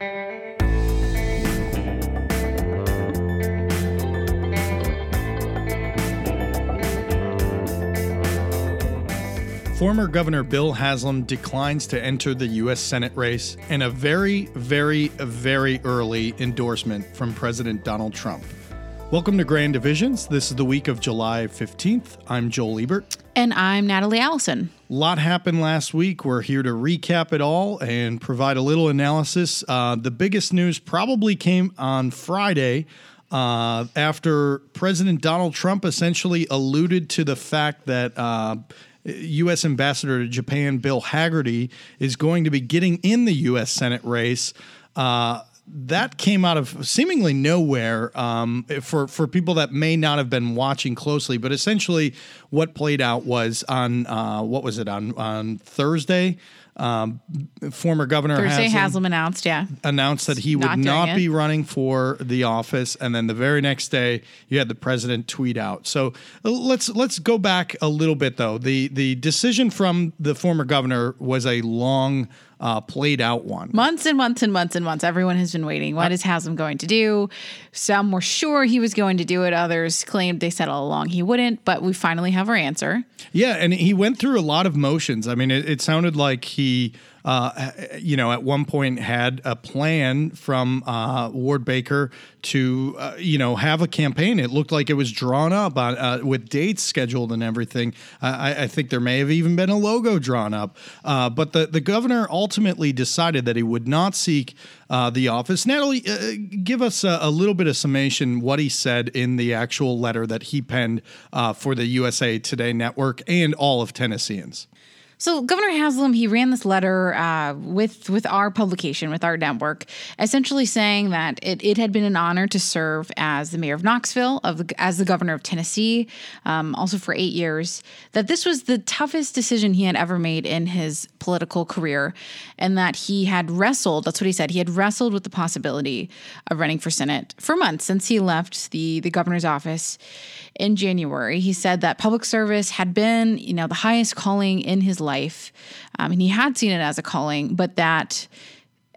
Former Governor Bill Haslam declines to enter the U.S. Senate race, and a very, very, very early endorsement from President Donald Trump. Welcome to Grand Divisions. This is the week of July 15th. I'm Joel Ebert. And I'm Natalie Allison. A lot happened last week. We're here to recap it all and provide a little analysis. Uh, the biggest news probably came on Friday. Uh, after President Donald Trump essentially alluded to the fact that uh, U.S. Ambassador to Japan Bill Hagerty is going to be getting in the U.S. Senate race. Uh, that came out of seemingly nowhere um, for for people that may not have been watching closely. But essentially, what played out was on uh, what was it on on Thursday. Um, former Governor Thursday Haslam, Haslam announced, yeah, announced that he Not would not it. be running for the office, and then the very next day, you had the president tweet out. So uh, let's let's go back a little bit though. the The decision from the former governor was a long, uh, played out one. months and months and months and months. Everyone has been waiting. What is Haslam going to do? Some were sure he was going to do it. Others claimed they said all along he wouldn't. But we finally have our answer. Yeah, and he went through a lot of motions. I mean, it, it sounded like he, uh, you know, at one point had a plan from uh, Ward Baker to, uh, you know, have a campaign. It looked like it was drawn up on, uh, with dates scheduled and everything. I, I think there may have even been a logo drawn up. Uh, but the, the governor ultimately decided that he would not seek uh, the office. Natalie, uh, give us a, a little bit of summation what he said in the actual letter that he penned uh, for the USA Today network and all of Tennesseans. So Governor Haslam he ran this letter uh, with with our publication with our network, essentially saying that it, it had been an honor to serve as the mayor of Knoxville, of as the governor of Tennessee, um, also for eight years. That this was the toughest decision he had ever made in his political career, and that he had wrestled. That's what he said. He had wrestled with the possibility of running for Senate for months since he left the the governor's office in January. He said that public service had been, you know, the highest calling in his life, um, and he had seen it as a calling, but that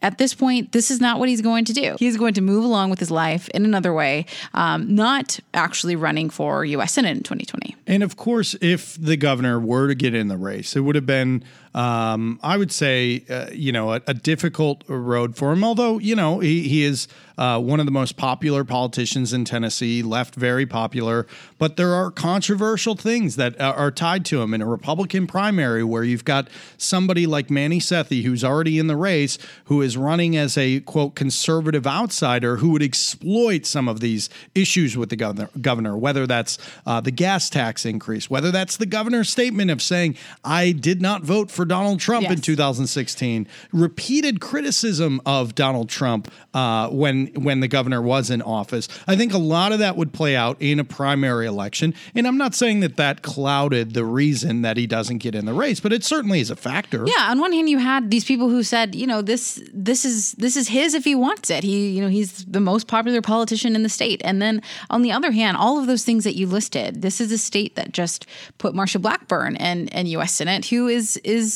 at this point, this is not what he's going to do. He's going to move along with his life in another way, um, not actually running for U.S. Senate in 2020. And of course, if the governor were to get in the race, it would have been, um, I would say, uh, you know, a, a difficult road for him. Although, you know, he, he is uh, one of the most popular politicians in Tennessee, left very popular. But there are controversial things that are, are tied to him in a Republican primary where you've got somebody like Manny Sethi, who's already in the race, who is running as a quote conservative outsider who would exploit some of these issues with the governor, governor whether that's uh, the gas tax increase, whether that's the governor's statement of saying, I did not vote for Donald Trump in 2016, repeated criticism of Donald Trump uh, when when the governor was in office. I think a lot of that would play out in a primary election, and I'm not saying that that clouded the reason that he doesn't get in the race, but it certainly is a factor. Yeah, on one hand, you had these people who said, you know, this this is this is his if he wants it. He, you know, he's the most popular politician in the state. And then on the other hand, all of those things that you listed, this is a state that just put Marsha Blackburn and and U.S. Senate, who is is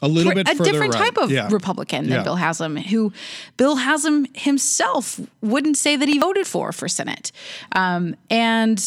A little bit a different right. type of Yeah. Republican than Yeah. Bill Haslam, who Bill Haslam himself wouldn't say that he voted for for Senate, um, and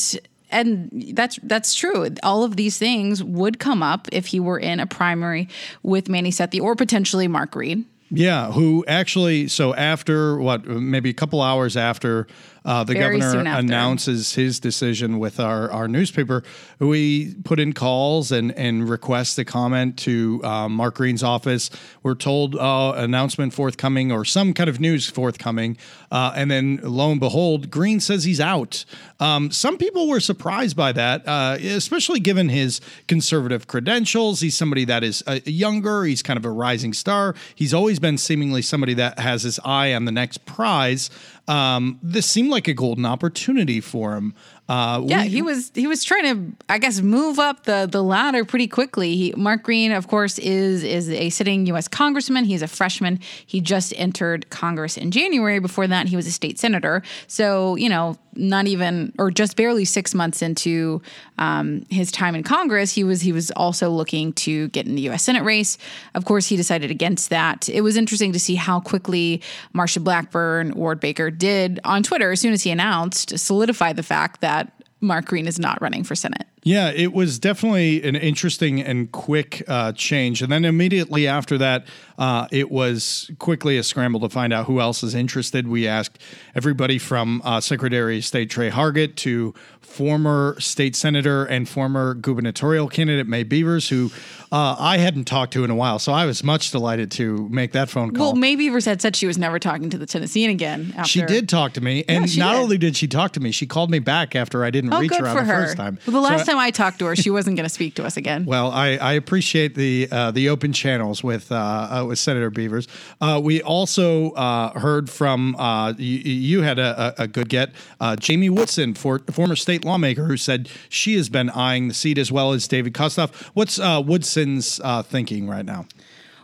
and that's that's true. All of these things would come up if he were in a primary with Manny Sethi or potentially Mark Reed. Yeah, who actually, so after what, maybe a couple hours after uh, the Very governor announces his decision with our, our newspaper, we put in calls and, and request a comment to uh, Mark Green's office. We're told uh, announcement forthcoming or some kind of news forthcoming. Uh, and then lo and behold, Green says he's out. Um, some people were surprised by that, uh, especially given his conservative credentials. He's somebody that is uh, younger. He's kind of a rising star. He's always been seemingly somebody that has his eye on the next prize. Um, this seemed like a golden opportunity for him. Uh, Yeah, we- he was he was trying to, I guess, move up the the ladder pretty quickly. He, Mark Green, of course, is is a sitting U.S. congressman. He's a freshman. He just entered Congress in January. Before that, he was a state senator. So you know, not even or just barely six months into um, his time in Congress, he was he was also looking to get in the U.S. Senate race. Of course, he decided against that. It was interesting to see how quickly Marsha Blackburn, Ward Baker did on Twitter as soon as he announced, solidify the fact that Mark Green is not running for Senate. Yeah, it was definitely an interesting and quick uh, change. And then immediately after that, uh, it was quickly a scramble to find out who else is interested. We asked everybody from uh, Secretary of State Tre Hargett to former state senator and former gubernatorial candidate Mae Beavers, who uh, I hadn't talked to in a while. So I was much delighted to make that phone call. Well, Mae Beavers had said she was never talking to the Tennessean again. After. she did talk to me, and she not did. only did she talk to me, she called me back after I didn't Oh, reach her on the first time. Well, the So last time I talked to her, she wasn't going to speak to us again. Well, I, I appreciate the uh, the open channels with uh, uh, with Senator Beavers. Uh, we also uh, heard from uh, you, you had a, a a good get uh, Jamie Woodson, for, former state lawmaker, who said she has been eyeing the seat as well as David Kustoff. What's uh, Woodson's uh, thinking right now?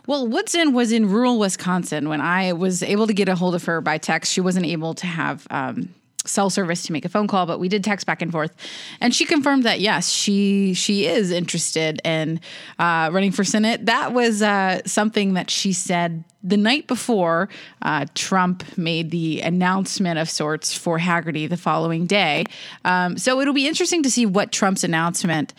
Well, Woodson was in rural Wisconsin when I was able to get a hold of her by text. She wasn't able to have um, cell service to make a phone call, but we did text back and forth, and she confirmed that yes, she she is interested in uh, running for Senate. That was uh, something that she said the night before uh, Trump made the announcement of sorts for Hagerty the following day. Um, so it'll be interesting to see what Trump's announcement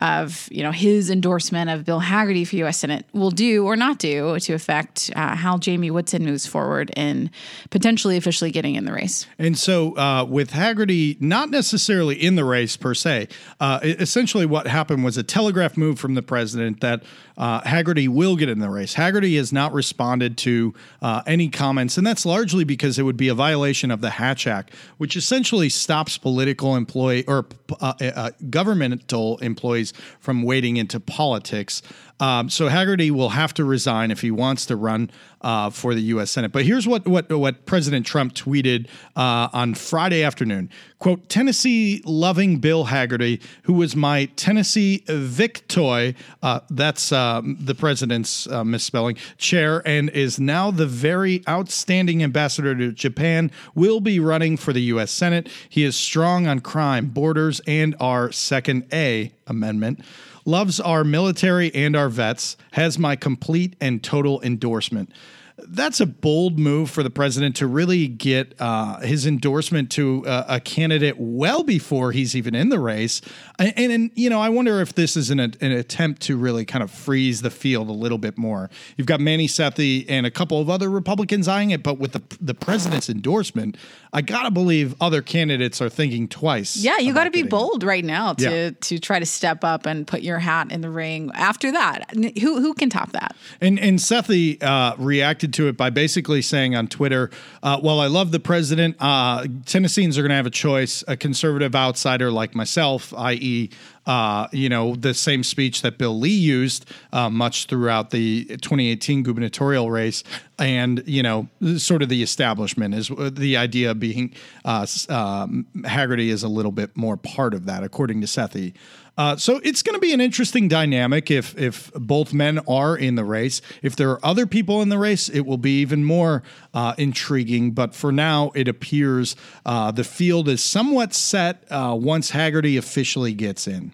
of you know his endorsement of Bill Hagerty for U.S. Senate will do or not do to affect uh, how Jamie Woodson moves forward in potentially officially getting in the race. And so, uh, with Hagerty not necessarily in the race per se, uh, essentially what happened was a telegraph move from the president that uh, Hagerty will get in the race. Hagerty has not responded to uh, any comments, and that's largely because it would be a violation of the Hatch Act, which essentially stops political employee or uh, governmental employees from wading into politics. Um, so Hagerty will have to resign if he wants to run uh, for the U.S. Senate. But here's what what what President Trump tweeted uh, on Friday afternoon: "Quote Tennessee loving Bill Hagerty, who was my Tennessee Victoy, uh, that's um, the president's uh, misspelling chair, and is now the very outstanding ambassador to Japan, will be running for the U.S. Senate. He is strong on crime, borders, and our Second A Amendment." Loves our military and our vets, has my complete and total endorsement. That's a bold move for the president to really get uh, his endorsement to uh, a candidate well before he's even in the race. And, and, and, you know, I wonder if this is an, an attempt to really kind of freeze the field a little bit more. You've got Manny Sethi and a couple of other Republicans eyeing it, but with the, the president's endorsement, I got to believe other candidates are thinking twice. Yeah, you got to be it. bold right now to Yeah. to try to step up and put your hat in the ring. After that, who who can top that? And and Sethi uh, reacted to it by basically saying on Twitter, uh, "While I love the president, uh, Tennesseans are going to have a choice: a conservative outsider like myself, i.e." Uh, you know, the same speech that Bill Lee used uh, much throughout the 2018 gubernatorial race, and you know, sort of the establishment is the idea being uh, um, Hagerty is a little bit more part of that, according to Sethi. Uh, so it's going to be an interesting dynamic if if both men are in the race. If there are other people in the race, it will be even more uh, intriguing. But for now, it appears uh, the field is somewhat set uh, once Hagerty officially gets in.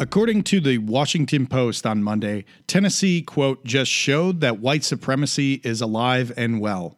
According to the Washington Post on Monday, Tennessee, quote, just showed that white supremacy is alive and well.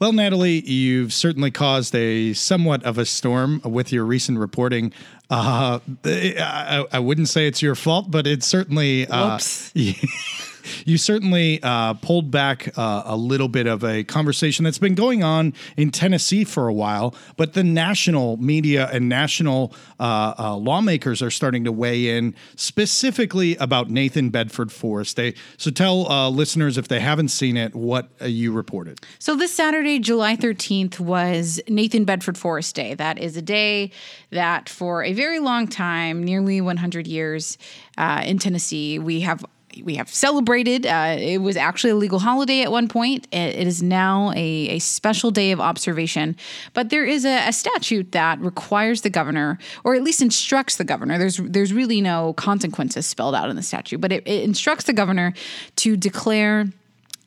Well, Natalie, you've certainly caused a somewhat of a storm with your recent reporting. Uh, I, I wouldn't say it's your fault, but it's certainly uh. you certainly uh, pulled back uh, a little bit of a conversation that's been going on in Tennessee for a while, but the national media and national uh, uh, lawmakers are starting to weigh in specifically about Nathan Bedford Forrest Day. So tell uh, listeners if they haven't seen it what uh, you reported. So this Saturday, July 13th, was Nathan Bedford Forrest Day. That is a day that for a very long time, nearly 100 years in Tennessee, we have we have celebrated. Uh, it was actually a legal holiday at one point. it, it is now a, a special day of observation. But there is a, a, statute that requires the governor, or at least instructs the governor. There's there's really no consequences spelled out in the statute, but it, it instructs the governor to declare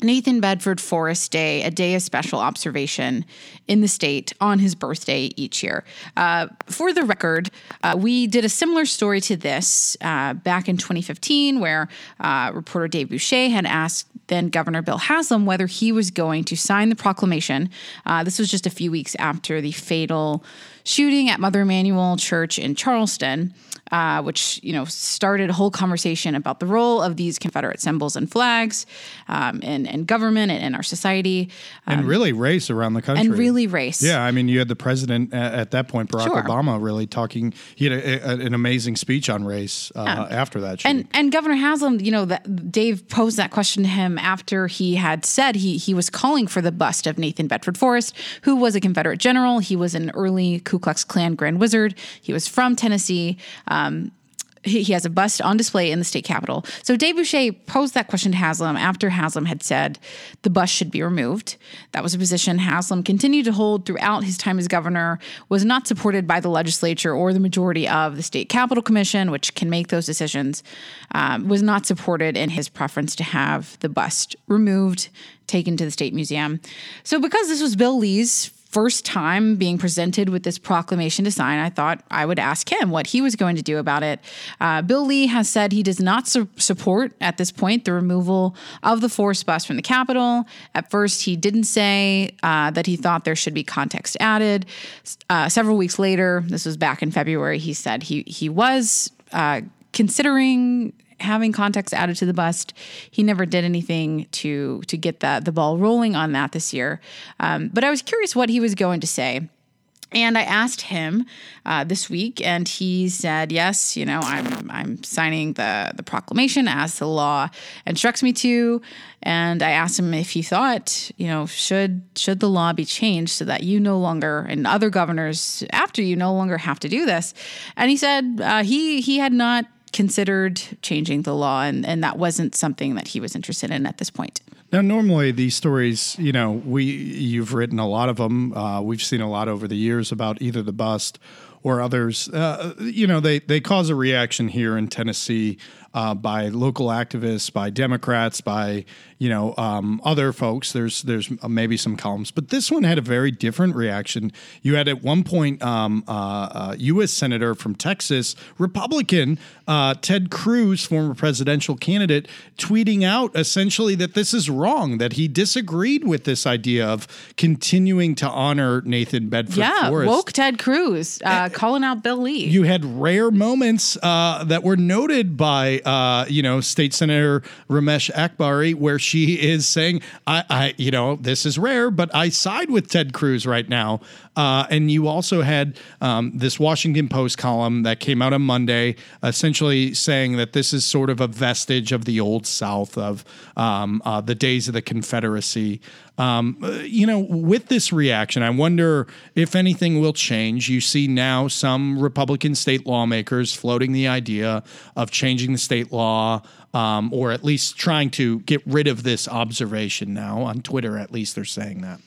Nathan Bedford Forrest Day, a day of special observation in the state on his birthday each year. Uh, for the record, uh, we did a similar story to this uh, back in 2015, where uh, reporter Dave Boucher had asked then Governor Bill Haslam whether he was going to sign the proclamation. Uh, this was just a few weeks after the fatal shooting at Mother Emanuel Church in Charleston uh, which you know started a whole conversation about the role of these Confederate symbols and flags um, in, in government and in our society, um, and really race around the country, and really race. Yeah, I mean, you had the president at, at that point, Barack sure. Obama, really talking. He had a, a, an amazing speech on race uh, yeah. after that. And and Governor Haslam, you know, that Dave posed that question to him after he had said he he was calling for the bust of Nathan Bedford Forrest, who was a Confederate general. He was an early Ku Klux Klan Grand Wizard. He was from Tennessee. Um, he, he, has a bust on display in the state capitol. So Dave Boucher posed that question to Haslam after Haslam had said the bust should be removed. That was a position Haslam continued to hold throughout his time as governor, was not supported by the legislature or the majority of the state capitol commission, which can make those decisions, um, was not supported in his preference to have the bust removed, taken to the state museum. So because this was Bill Lee's first time being presented with this proclamation to sign, I thought I would ask him what he was going to do about it. Uh, Bill Lee has said he does not su- support at this point the removal of the Forrest bus from the Capitol. At first, he didn't say uh, that he thought there should be context added. Uh, several weeks later, this was back in February, he said he he was uh, considering having context added to the bust. He never did anything to to get that the ball rolling on that this year. Um, but I was curious what he was going to say. And I asked him uh, this week, and he said, "Yes, you know, I'm I'm signing the the proclamation as the law instructs me to." And I asked him if he thought, you know, should should the law be changed so that you no longer and other governors after you no longer have to do this. And he said uh, he he had not considered changing the law, and, and that wasn't something that he was interested in at this point. Now, normally these stories, you know, we you've written a lot of them. Uh, we've seen a lot over the years about either the bust or others. Uh, you know, they they cause a reaction here in Tennessee uh, by local activists, by Democrats, by you know um, other folks. There's there's maybe some columns, but this one had a very different reaction. You had at one point um, uh, U.S. Uh, senator from Texas, Republican uh, Ted Cruz, former presidential candidate, tweeting out essentially that this is wrong, that he disagreed with this idea of continuing to honor Nathan Bedford. Yeah, Forrest. woke Ted Cruz uh, calling out Bill Lee. You had rare moments that were noted by uh, you know, State Senator Raumesh Akbari, where she is saying, I, I, you know, this is rare, but I side with Ted Cruz right now. Uh, and you also had um, this Washington Post column that came out on Monday, essentially saying that this is sort of a vestige of the old South, of um, uh, the days of the Confederacy. Um, uh, you know, with this reaction, I wonder if anything will change. You see now some Republican state lawmakers floating the idea of changing the state law. Um, or at least trying to get rid of this observation now on Twitter. At least they're saying that.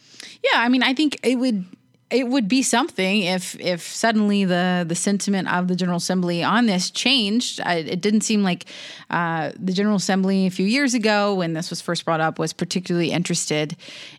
Yeah, I mean, I think it would it would be something if if suddenly the the sentiment of the General Assembly on this changed. I, it didn't seem like uh, the General Assembly a few years ago, when this was first brought up, was particularly interested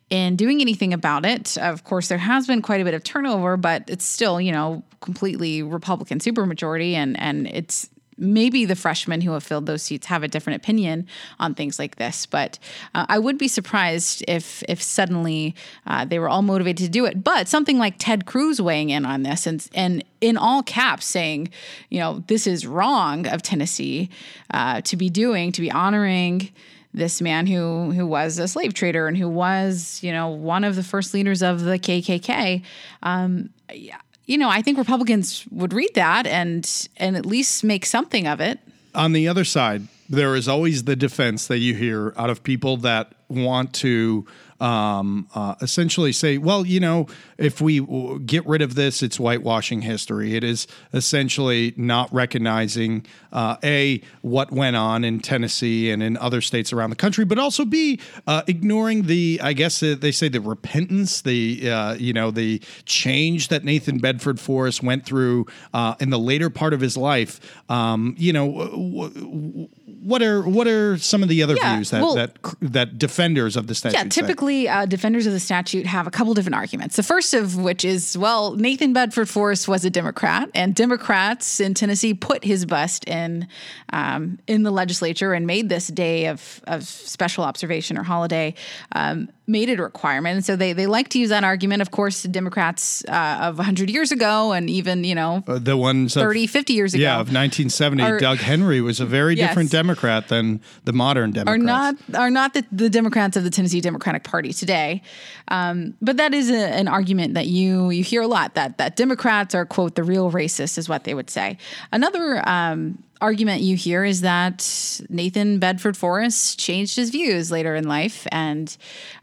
in doing anything about it. Of course, there has been quite a bit of turnover, but it's still you know completely Republican supermajority, and and it's maybe the freshmen who have filled those seats have a different opinion on things like this. But uh, I would be surprised if if suddenly uh, they were all motivated to do it. But something like Ted Cruz weighing in on this and and in all caps saying, you know, this is wrong of Tennessee uh, to be doing, to be honoring this man who who was a slave trader and who was you know one of the first leaders of the KKK. Um, yeah, you know, I think Republicans would read that and and at least make something of it. On the other side, there is always the defense that you hear out of people that want to um, uh, essentially say, well, you know, if we get rid of this, it's whitewashing history. It is essentially not recognizing uh, a what went on in Tennessee and in other states around the country, but also b uh, ignoring the, I guess uh, they say the repentance, the uh, you know the change that Nathan Bedford Forrest went through uh, in the later part of his life. Um, you know. W- w- what are what are some of the other yeah, views that well, that that defenders of the statute? Yeah, typically uh, defenders of the statute have a couple different arguments. The first of which is, well, Nathan Bedford Forrest was a Democrat, and Democrats in Tennessee put his bust in um, in the legislature and made this day of of special observation or holiday um, made it a requirement. And so they, they like to use that argument. Of course, Democrats uh, of 100 years ago and even, you know, uh, the ones 30, of, 50 years ago. Yeah, of 1970, are, Doug Henry was a very yes, different Democrat than the modern Democrats. Are not, are not the, the Democrats of the Tennessee Democratic Party today. Um, but that is a, an argument that you, you hear a lot that, that Democrats are, quote, the real racist is what they would say. Another um, argument you hear is that Nathan Bedford Forrest changed his views later in life and,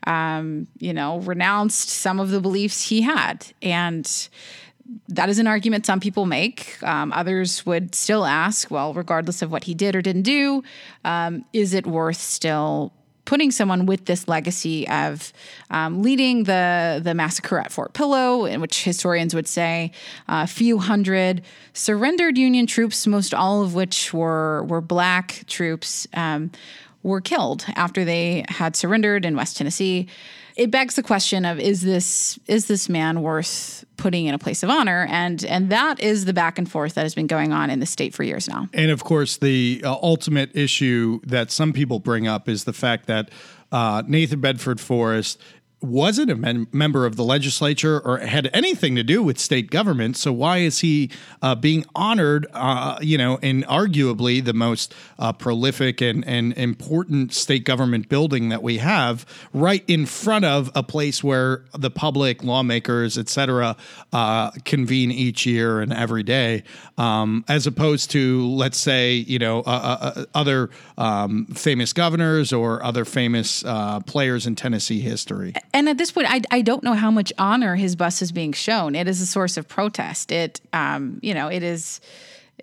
um, you know, renounced some of the beliefs he had. And that is an argument some people make. Um, others would still ask, well, regardless of what he did or didn't do, um, is it worth still putting someone with this legacy of um, leading the the massacre at Fort Pillow, in which historians would say a few hundred surrendered Union troops, most all of which were were black troops, um, were killed after they had surrendered in West Tennessee. It begs the question of is this is this man worth putting in a place of honor? And and that is the back and forth that has been going on in the state for years now. And of course the uh, ultimate issue that some people bring up is the fact that uh, Nathan Bedford Forrest wasn't a mem- member of the legislature or had anything to do with state government. So why is he uh, being honored? Uh, you know, in arguably the most uh, prolific and and important state government building that we have, right in front of a place where the public, lawmakers, etc., uh, convene each year and every day, um, as opposed to let's say you know uh, uh, other um, famous governors or other famous players in Tennessee history and at this point, I, I don't know how much honor his bus is being shown. It is a source of protest. It, um, you know, it is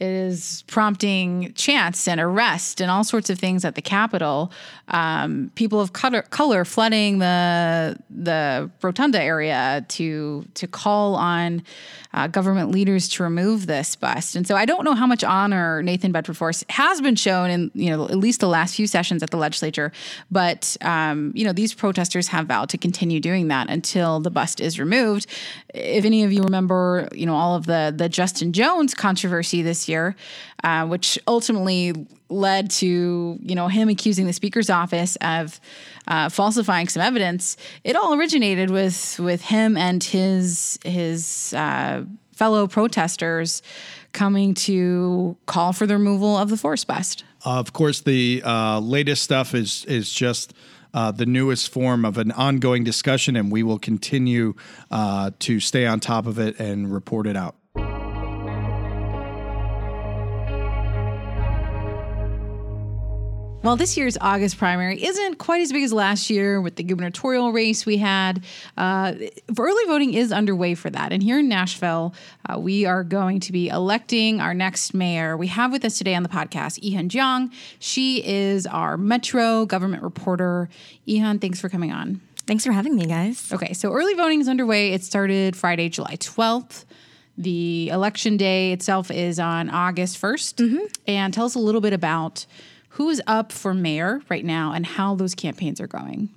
is prompting chants and arrest and all sorts of things at the Capitol. Um, people of color, color flooding the the rotunda area to to call on uh, government leaders to remove this bust. And so I don't know how much honor Nathan Bedford Forrest has been shown in you know at least the last few sessions at the legislature. But um, you know these protesters have vowed to continue doing that until the bust is removed. If any of you remember, you know all of the the Justin Jones controversy this year, uh, which ultimately led to you know him accusing the speaker's office of uh, falsifying some evidence. It all originated with with him and his his uh, fellow protesters coming to call for the removal of the Forrest bust. of course, the uh, latest stuff is is just. Uh, the newest form of an ongoing discussion, and we will continue uh, to stay on top of it and report it out. Well, this year's August primary isn't quite as big as last year with the gubernatorial race we had. Uh, early voting is underway for that. And here in Nashville, uh, we are going to be electing our next mayor. We have with us today on the podcast Yihyun Jeong. She is our Metro government reporter. Ehan, thanks for coming on. Thanks for having me, guys. Okay, so early voting is underway. It started Friday, July 12th. The election day itself is on August 1st. Mm-hmm. And tell us a little bit about who's up for mayor right now and how those campaigns are going.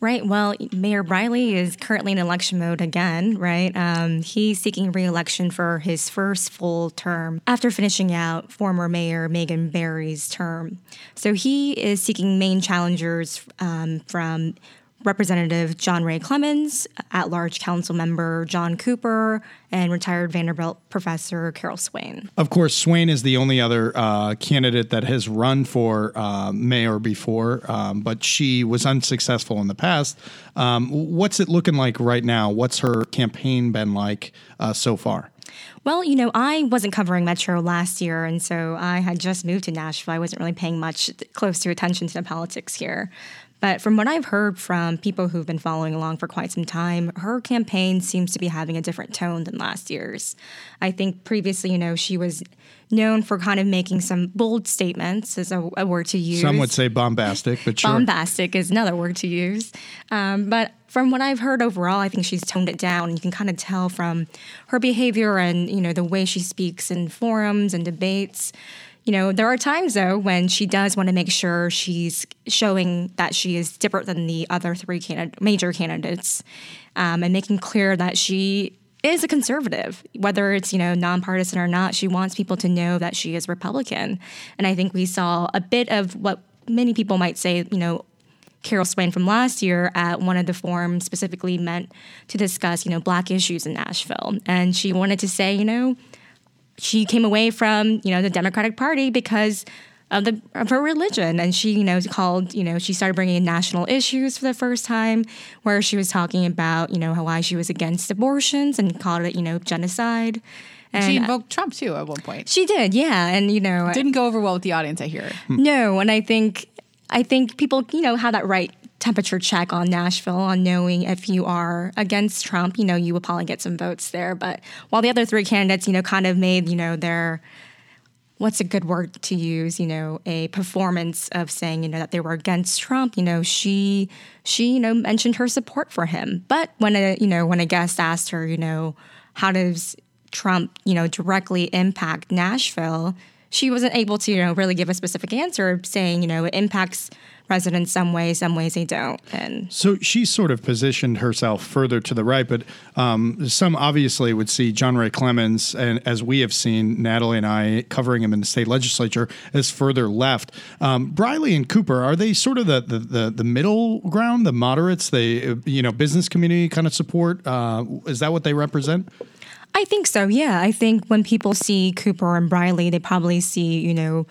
Right. Well, Mayor Briley is currently in election mode again, right? Um, he's seeking reelection for his first full term after finishing out former Mayor Megan Barry's term. So he is seeking main challengers um, from Representative John Ray Clemmons, at large council member John Cooper, and retired Vanderbilt professor Carol Swain. Of course, Swain is the only other uh, candidate that has run for uh, mayor before, um, but she was unsuccessful in the past. Um, what's it looking like right now? What's her campaign been like uh, so far? Well, you know, I wasn't covering Metro last year, and so I had just moved to Nashville. I wasn't really paying much close to attention to the politics here. But from what I've heard from people who've been following along for quite some time, her campaign seems to be having a different tone than last year's. I think previously, you know, she was known for kind of making some bold statements, is a, a word to use. Some would say bombastic, but sure. Bombastic is another word to use. Um, but from what I've heard overall, I think she's toned it down. You can kind of tell from her behavior and you know the way she speaks in forums and debates. You know, there are times though when she does want to make sure she's showing that she is different than the other three major candidates, um, and making clear that she is a conservative, whether it's you know nonpartisan or not. She wants people to know that she is Republican, and I think we saw a bit of what many people might say, you know, Carol Swain from last year at one of the forums specifically meant to discuss, you know, black issues in Nashville. And she wanted to say, you know, she came away from, you know, the Democratic Party because of the of her religion and she you know called you know she started bringing in national issues for the first time where she was talking about you know why she was against abortions and called it you know genocide and she invoked Trump too at one point. she did yeah and you know Didn't go over well with the audience, I hear. no, and I think I think people, you know, have that right temperature check on Nashville on knowing if you are against Trump, you know, you will probably get some votes there. But while the other three candidates, you know, kind of made, you know, their what's a good word to use, you know, a performance of saying, you know, that they were against Trump, you know, she she, you know, mentioned her support for him. But when a, you know, when a guest asked her, you know, how does Trump, you know, directly impact Nashville, she wasn't able to, you know, really give a specific answer saying, you know, it impacts residents some ways, some ways they don't. And So she's sort of positioned herself further to the right, but um, some obviously would see John Ray Clemmons, and as we have seen, Natalie and I covering him in the state legislature, as further left. Um, Briley and Cooper are they sort of the, the the the middle ground, the moderates, the you know business community kind of support? Uh, is that what they represent? I think so, yeah. I think when people see Cooper and Briley, they probably see, you know,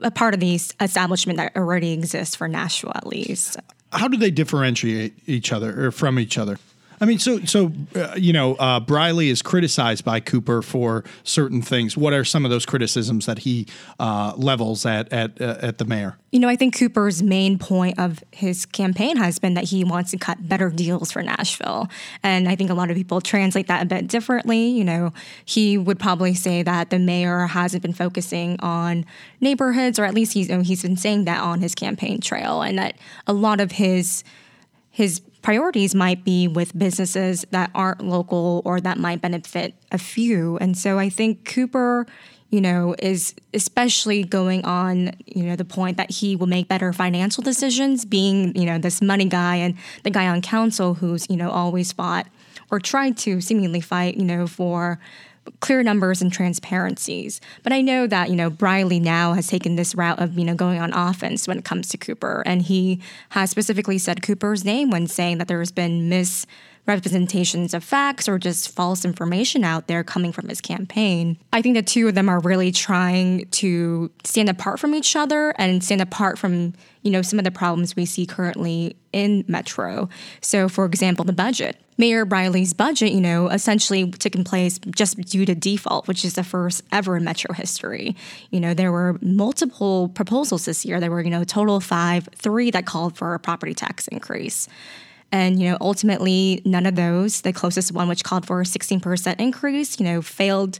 a part of the establishment that already exists for Nashville at least. how do they differentiate each other or from each other? I mean, so so uh, you know, uh, Briley is criticized by Cooper for certain things. What are some of those criticisms that he uh, levels at at uh, at the mayor? You know, I think Cooper's main point of his campaign has been that he wants to cut better deals for Nashville. And I think a lot of people translate that a bit differently. You know, he would probably say that the mayor hasn't been focusing on neighborhoods, or at least he's, you know, he's been saying that on his campaign trail, and that a lot of his his priorities might be with businesses that aren't local or that might benefit a few. And so I think Cooper, you know, is especially going on, you know, the point that he will make better financial decisions, being, you know, this money guy and the guy on council who's, you know, always fought or tried to seemingly fight, you know, for clear numbers and transparencies. But I know that, you know, Briley now has taken this route of, you know, going on offense when it comes to Cooper. And he has specifically said Cooper's name when saying that there's been misrepresentations of facts or just false information out there coming from his campaign. I think the two of them are really trying to stand apart from each other and stand apart from, you know, some of the problems we see currently in Metro. So, for example, the budget. Mayor Briley's budget, you know, essentially took in place just due to default, which is the first ever in Metro history. You know, there were multiple proposals this year. There were, you know, total five, three that called for a property tax increase. And, you know, ultimately, none of those, the closest one, which called for a 16% increase, you know, failed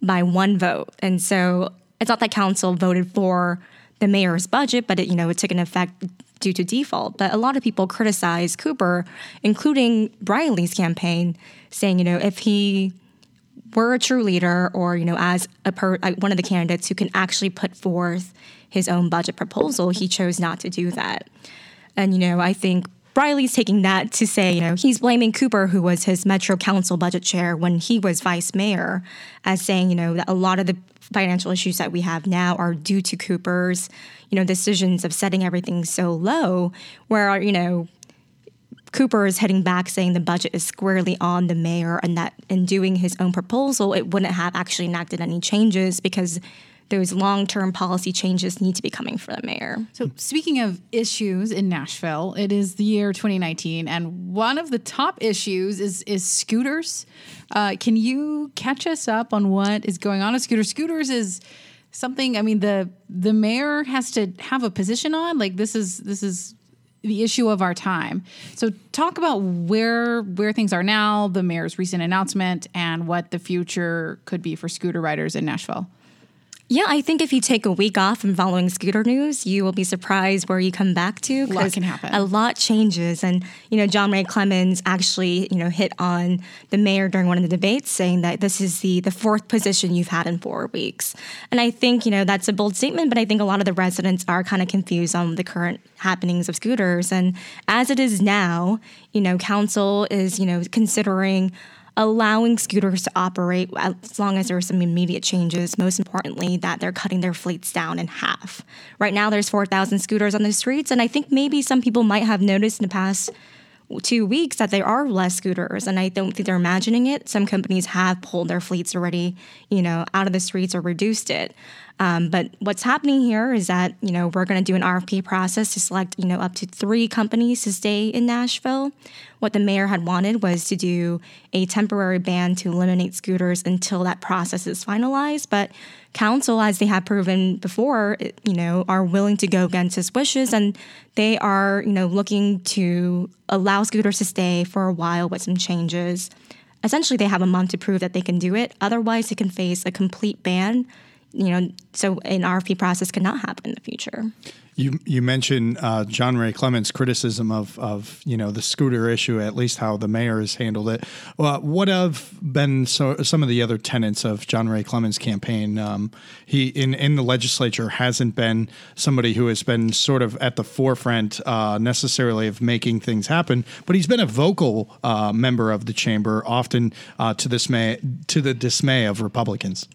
by one vote. And so it's not that council voted for the mayor's budget, but it, you know, it took an effect due to default. But a lot of people criticize Cooper, including Briley's campaign, saying, you know, if he were a true leader or, you know, as a per, uh, one of the candidates who can actually put forth his own budget proposal, he chose not to do that. And, you know, I think Briley's taking that to say, you know, he's blaming Cooper, who was his Metro Council budget chair when he was vice mayor, as saying, you know, that a lot of the financial issues that we have now are due to Cooper's, you know, decisions of setting everything so low, where, you know, Cooper is heading back saying the budget is squarely on the mayor and that in doing his own proposal, it wouldn't have actually enacted any changes because those long term policy changes need to be coming from the mayor. So, speaking of issues in Nashville, it is the year 2019, and one of the top issues is is scooters. Uh, can you catch us up on what is going on with scooters? Scooters is something. I mean the the mayor has to have a position on. Like this is this is the issue of our time. So talk about where where things are now, the mayor's recent announcement, and what the future could be for scooter riders in Nashville. Yeah, I think if you take a week off from following scooter news, you will be surprised where you come back to. A lot can happen. A lot changes, and you know, John Ray Clemmons actually, you know, hit on the mayor during one of the debates, saying that this is the the fourth position you've had in four weeks. And I think you know that's a bold statement, but I think a lot of the residents are kind of confused on the current happenings of scooters. And as it is now, you know, council is you know considering allowing scooters to operate as long as there are some immediate changes. Most importantly, that they're cutting their fleets down in half. Right now, there's 4,000 scooters on the streets, and I think maybe some people might have noticed in the past two weeks that there are less scooters and i don't think they're imagining it some companies have pulled their fleets already you know out of the streets or reduced it um, but what's happening here is that you know we're going to do an RFP process to select you know up to three companies to stay in Nashville. What the mayor had wanted was to do a temporary ban to eliminate scooters until that process is finalized. But council, as they have proven before, you know, are willing to go against his wishes, and they are you know looking to allow scooters to stay for a while with some changes. Essentially, they have a month to prove that they can do it. Otherwise, they can face a complete ban you know, so an RFP process could not happen in the future. You you mentioned uh, John Ray Clemmons' criticism of of you know the scooter issue, at least how the mayor has handled it. Uh, what have been so, some of the other tenets of John Ray Clemmons' campaign? Um, he in in the legislature hasn't been somebody who has been sort of at the forefront uh, necessarily of making things happen, but he's been a vocal uh, member of the chamber, often uh, to dismay to the dismay of Republicans.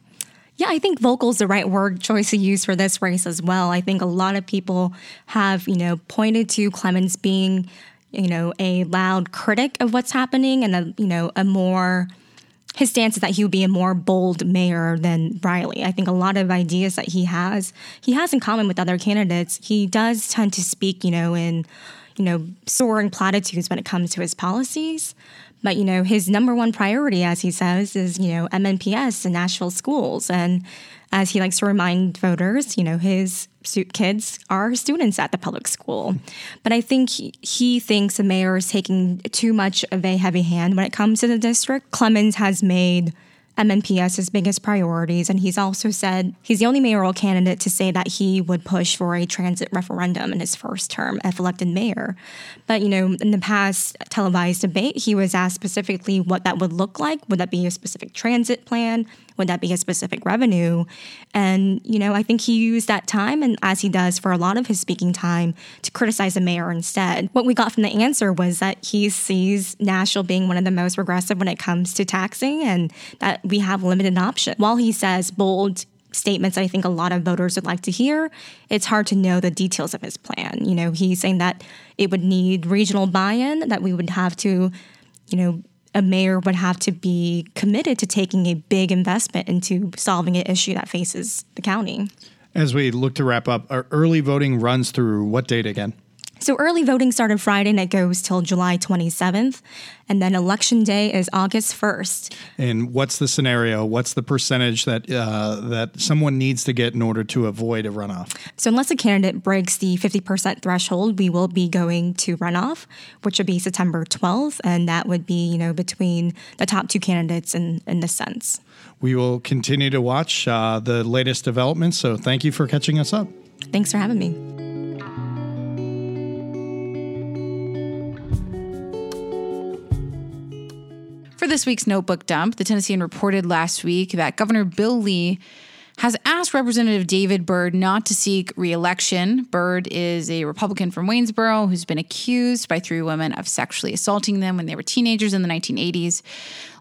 Yeah, I think vocal is the right word choice to use for this race as well. I think a lot of people have, you know, pointed to Clemmons being, you know, a loud critic of what's happening and a, you know, a more his stance is that he would be a more bold mayor than Briley. I think a lot of ideas that he has, he has in common with other candidates. He does tend to speak, you know, in you know, soaring platitudes when it comes to his policies. But, you know, his number one priority, as he says, is, you know, MNPS and Nashville schools. And as he likes to remind voters, you know, his kids are students at the public school. But I think he, he thinks the mayor is taking too much of a heavy hand when it comes to the district. Clemens has made MNPS his biggest priorities. And he's also said he's the only mayoral candidate to say that he would push for a transit referendum in his first term if elected mayor. But, you know, in the past televised debate, he was asked specifically what that would look like. Would that be a specific transit plan? Would that be a specific revenue? And, you know, I think he used that time, and as he does for a lot of his speaking time, to criticize the mayor instead. What we got from the answer was that he sees Nashville being one of the most regressive when it comes to taxing and that we have limited options. While he says bold statements I think a lot of voters would like to hear, it's hard to know the details of his plan. You know, he's saying that it would need regional buy in, that we would have to, you know, a mayor would have to be committed to taking a big investment into solving an issue that faces the county. As we look to wrap up, our early voting runs through what date again? So early voting started Friday and it goes till July 27th. And then election day is August 1st. And what's the scenario? What's the percentage that uh, that someone needs to get in order to avoid a runoff? So unless a candidate breaks the 50% threshold, we will be going to runoff, which would be September 12th. And that would be, you know, between the top two candidates in, in this sense. We will continue to watch uh, the latest developments. So thank you for catching us up. Thanks for having me. For this week's notebook dump, the Tennessean reported last week that Governor Bill Lee has asked Representative David Byrd not to seek reelection. Byrd is a Republican from Waynesboro who's been accused by three women of sexually assaulting them when they were teenagers in the 1980s.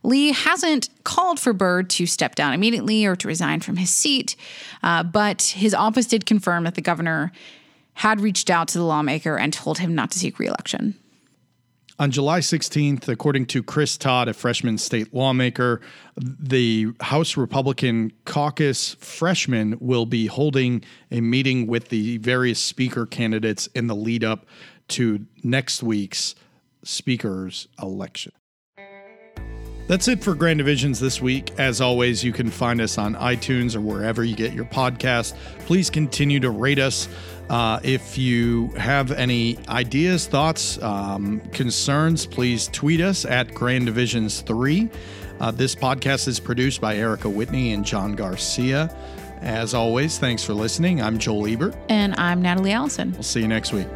Lee hasn't called for Byrd to step down immediately or to resign from his seat, uh, but his office did confirm that the governor had reached out to the lawmaker and told him not to seek reelection. On July 16th, according to Chris Todd, a freshman state lawmaker, the House Republican caucus freshmen will be holding a meeting with the various speaker candidates in the lead up to next week's speaker's election. That's it for Grand Divisions this week. As always, you can find us on iTunes or wherever you get your podcast. Please continue to rate us. Uh, if you have any ideas, thoughts, um, concerns, please tweet us at Grand Divisions 3. Uh, this podcast is produced by Erica Whitney and John Garcia. As always, thanks for listening. I'm Joel Ebert. And I'm Natalie Allison. We'll see you next week.